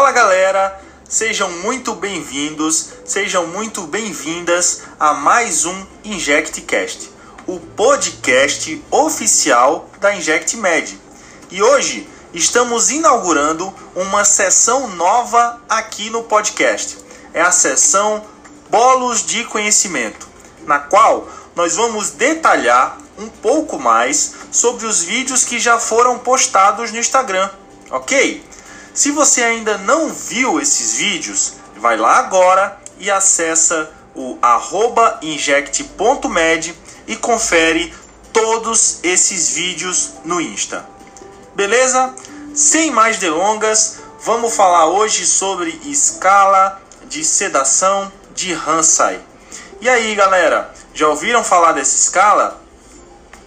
Fala galera, sejam muito bem-vindos, sejam muito bem-vindas a mais um InjectCast, o podcast oficial da InjectMed. E hoje estamos inaugurando uma sessão nova aqui no podcast. É a sessão Bolos de Conhecimento, na qual nós vamos detalhar um pouco mais sobre os vídeos que já foram postados no Instagram, ok? Se você ainda não viu esses vídeos, vai lá agora e acessa o inject.med e confere todos esses vídeos no Insta. Beleza? Sem mais delongas, vamos falar hoje sobre escala de sedação de Hansai. E aí, galera, já ouviram falar dessa escala?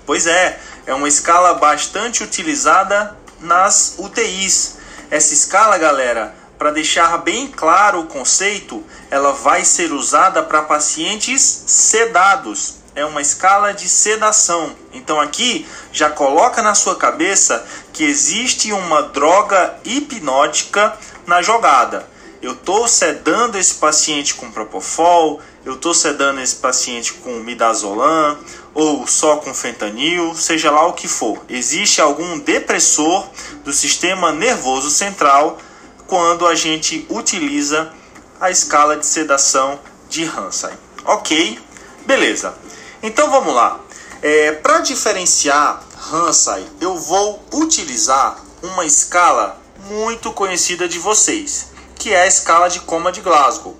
Pois é, é uma escala bastante utilizada nas UTIs essa escala, galera, para deixar bem claro o conceito, ela vai ser usada para pacientes sedados. É uma escala de sedação. Então aqui já coloca na sua cabeça que existe uma droga hipnótica na jogada. Eu estou sedando esse paciente com propofol, eu estou sedando esse paciente com midazolam ou só com fentanil, seja lá o que for. Existe algum depressor do sistema nervoso central quando a gente utiliza a escala de sedação de Hansen. Ok? Beleza. Então vamos lá. É, Para diferenciar Hansen, eu vou utilizar uma escala muito conhecida de vocês, que é a escala de coma de Glasgow.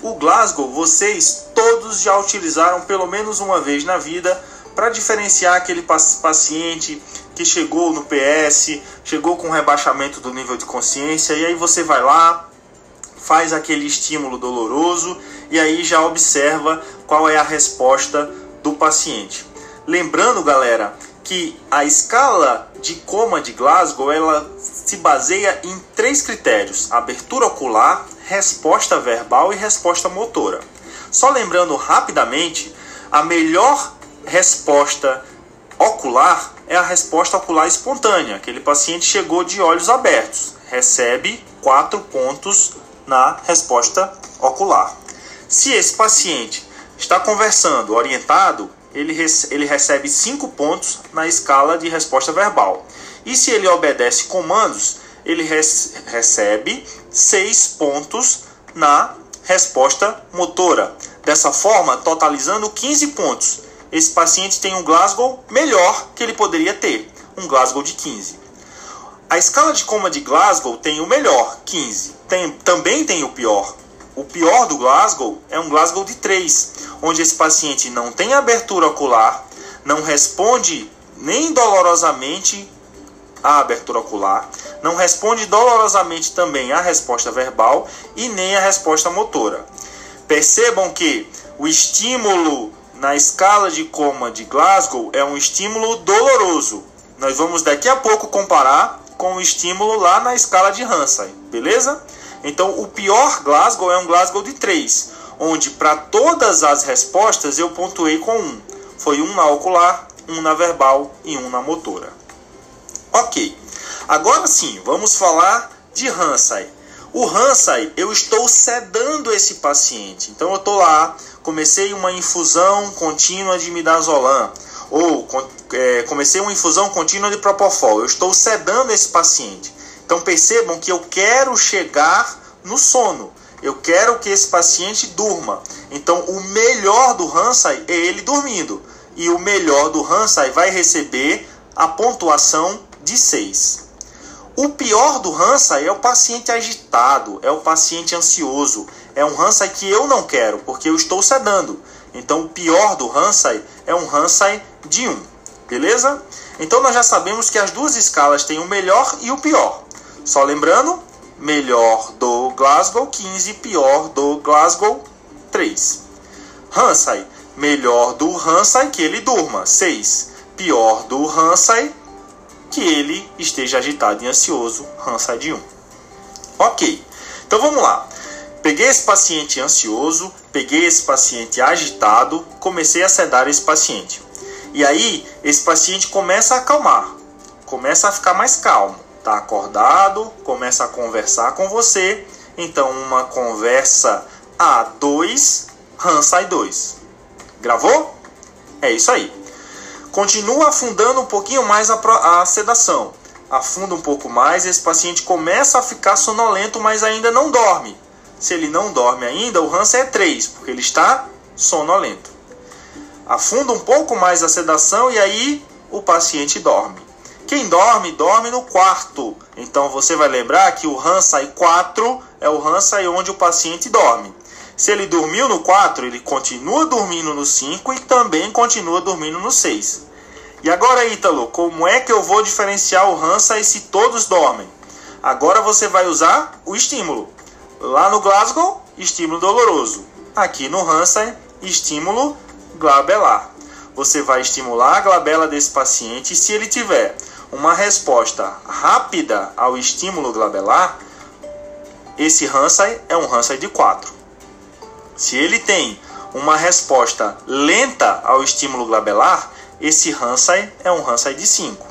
O Glasgow vocês todos já utilizaram pelo menos uma vez na vida para diferenciar aquele paciente que chegou no PS, chegou com rebaixamento do nível de consciência, e aí você vai lá, faz aquele estímulo doloroso e aí já observa qual é a resposta do paciente. Lembrando, galera, que a escala de coma de Glasgow ela se baseia em três critérios: abertura ocular, resposta verbal e resposta motora. Só lembrando rapidamente, a melhor resposta ocular é a resposta ocular espontânea. Aquele paciente chegou de olhos abertos, recebe quatro pontos na resposta ocular. Se esse paciente está conversando orientado, ele, recebe cinco pontos na escala de resposta verbal. E se ele obedece comandos, ele recebe seis pontos na resposta motora. Dessa forma, totalizando 15 pontos esse paciente tem um Glasgow melhor que ele poderia ter, um Glasgow de 15. A escala de coma de Glasgow tem o melhor, 15. Tem, também tem o pior. O pior do Glasgow é um Glasgow de 3, onde esse paciente não tem abertura ocular, não responde nem dolorosamente à abertura ocular, não responde dolorosamente também à resposta verbal e nem à resposta motora. Percebam que o estímulo na escala de coma de Glasgow é um estímulo doloroso. Nós vamos daqui a pouco comparar com o estímulo lá na escala de Hansen, beleza? Então, o pior Glasgow é um Glasgow de 3, onde para todas as respostas eu pontuei com 1. Foi um na ocular, um na verbal e um na motora. Ok, agora sim, vamos falar de Hansen. O Hansen, eu estou sedando esse paciente. Então, eu estou lá comecei uma infusão contínua de midazolam ou é, comecei uma infusão contínua de propofol. Eu estou sedando esse paciente. Então percebam que eu quero chegar no sono. Eu quero que esse paciente durma. Então o melhor do Hansai é ele dormindo. E o melhor do Hansai vai receber a pontuação de 6. O pior do Hansa é o paciente agitado, é o paciente ansioso, é um Hansai que eu não quero, porque eu estou sedando. Então o pior do Hansai é um Hansai de 1, beleza? Então nós já sabemos que as duas escalas têm o melhor e o pior. Só lembrando, melhor do Glasgow 15, pior do Glasgow 3. Hansai, melhor do Hansai que ele durma, 6. Pior do Hansai que ele esteja agitado e ansioso, Hansai de 1. Ok, então vamos lá. Peguei esse paciente ansioso, peguei esse paciente agitado, comecei a sedar esse paciente. E aí, esse paciente começa a acalmar, começa a ficar mais calmo. Está acordado, começa a conversar com você. Então, uma conversa A2, Hansai 2. Gravou? É isso aí. Continua afundando um pouquinho mais a, a sedação. Afunda um pouco mais, esse paciente começa a ficar sonolento, mas ainda não dorme. Se ele não dorme ainda, o Hansa é 3, porque ele está sonolento. Afunda um pouco mais a sedação e aí o paciente dorme. Quem dorme, dorme no quarto. Então você vai lembrar que o Hansai 4 é o Hansai onde o paciente dorme. Se ele dormiu no 4, ele continua dormindo no 5 e também continua dormindo no 6. E agora, Ítalo, como é que eu vou diferenciar o Hansai se todos dormem? Agora você vai usar o estímulo. Lá no Glasgow, estímulo doloroso. Aqui no Hansen, estímulo glabelar. Você vai estimular a glabela desse paciente e se ele tiver uma resposta rápida ao estímulo glabelar, esse Hansen é um Hansen de 4. Se ele tem uma resposta lenta ao estímulo glabelar, esse Hansen é um Hansen de 5.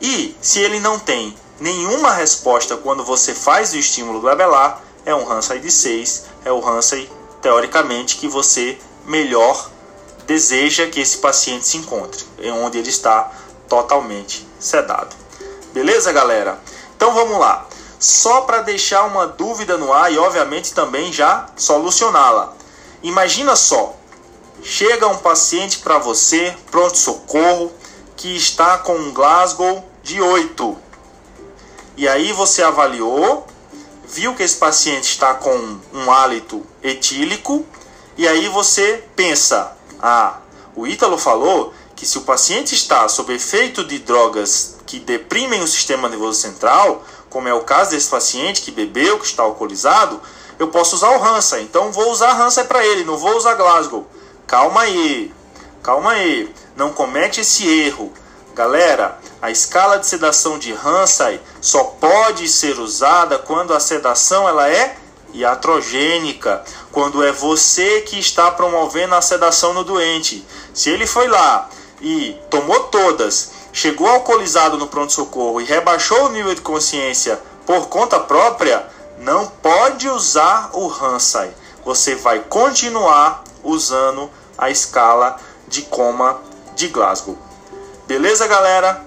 E se ele não tem nenhuma resposta quando você faz o estímulo glabelar, é um Hansei de 6, é o Hansei, teoricamente, que você melhor deseja que esse paciente se encontre, é onde ele está totalmente sedado. Beleza, galera? Então vamos lá. Só para deixar uma dúvida no ar e, obviamente, também já solucioná-la. Imagina só, chega um paciente para você, pronto-socorro, que está com um Glasgow de 8. E aí você avaliou viu que esse paciente está com um hálito etílico e aí você pensa: ah, o Ítalo falou que se o paciente está sob efeito de drogas que deprimem o sistema nervoso central, como é o caso desse paciente que bebeu, que está alcoolizado, eu posso usar o Hansa. Então vou usar Hansa para ele, não vou usar Glasgow. Calma aí, calma aí, não comete esse erro. Galera, a escala de sedação de Hansai só pode ser usada quando a sedação ela é iatrogênica, quando é você que está promovendo a sedação no doente. Se ele foi lá e tomou todas, chegou alcoolizado no pronto-socorro e rebaixou o nível de consciência por conta própria, não pode usar o Hansai. Você vai continuar usando a escala de coma de Glasgow. Beleza, galera?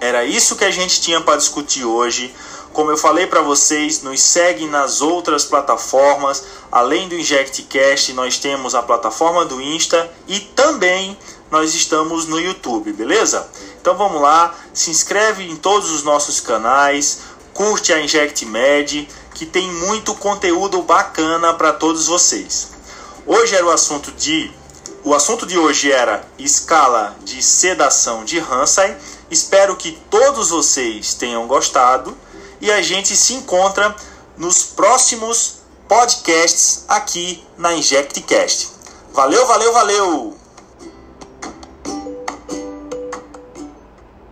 Era isso que a gente tinha para discutir hoje. Como eu falei para vocês, nos segue nas outras plataformas. Além do InjectCast, nós temos a plataforma do Insta e também nós estamos no YouTube, beleza? Então vamos lá, se inscreve em todos os nossos canais, curte a InjectMed, que tem muito conteúdo bacana para todos vocês. Hoje era o assunto de o assunto de hoje era escala de sedação de Hansen. Espero que todos vocês tenham gostado e a gente se encontra nos próximos podcasts aqui na InjectCast. Valeu, valeu, valeu!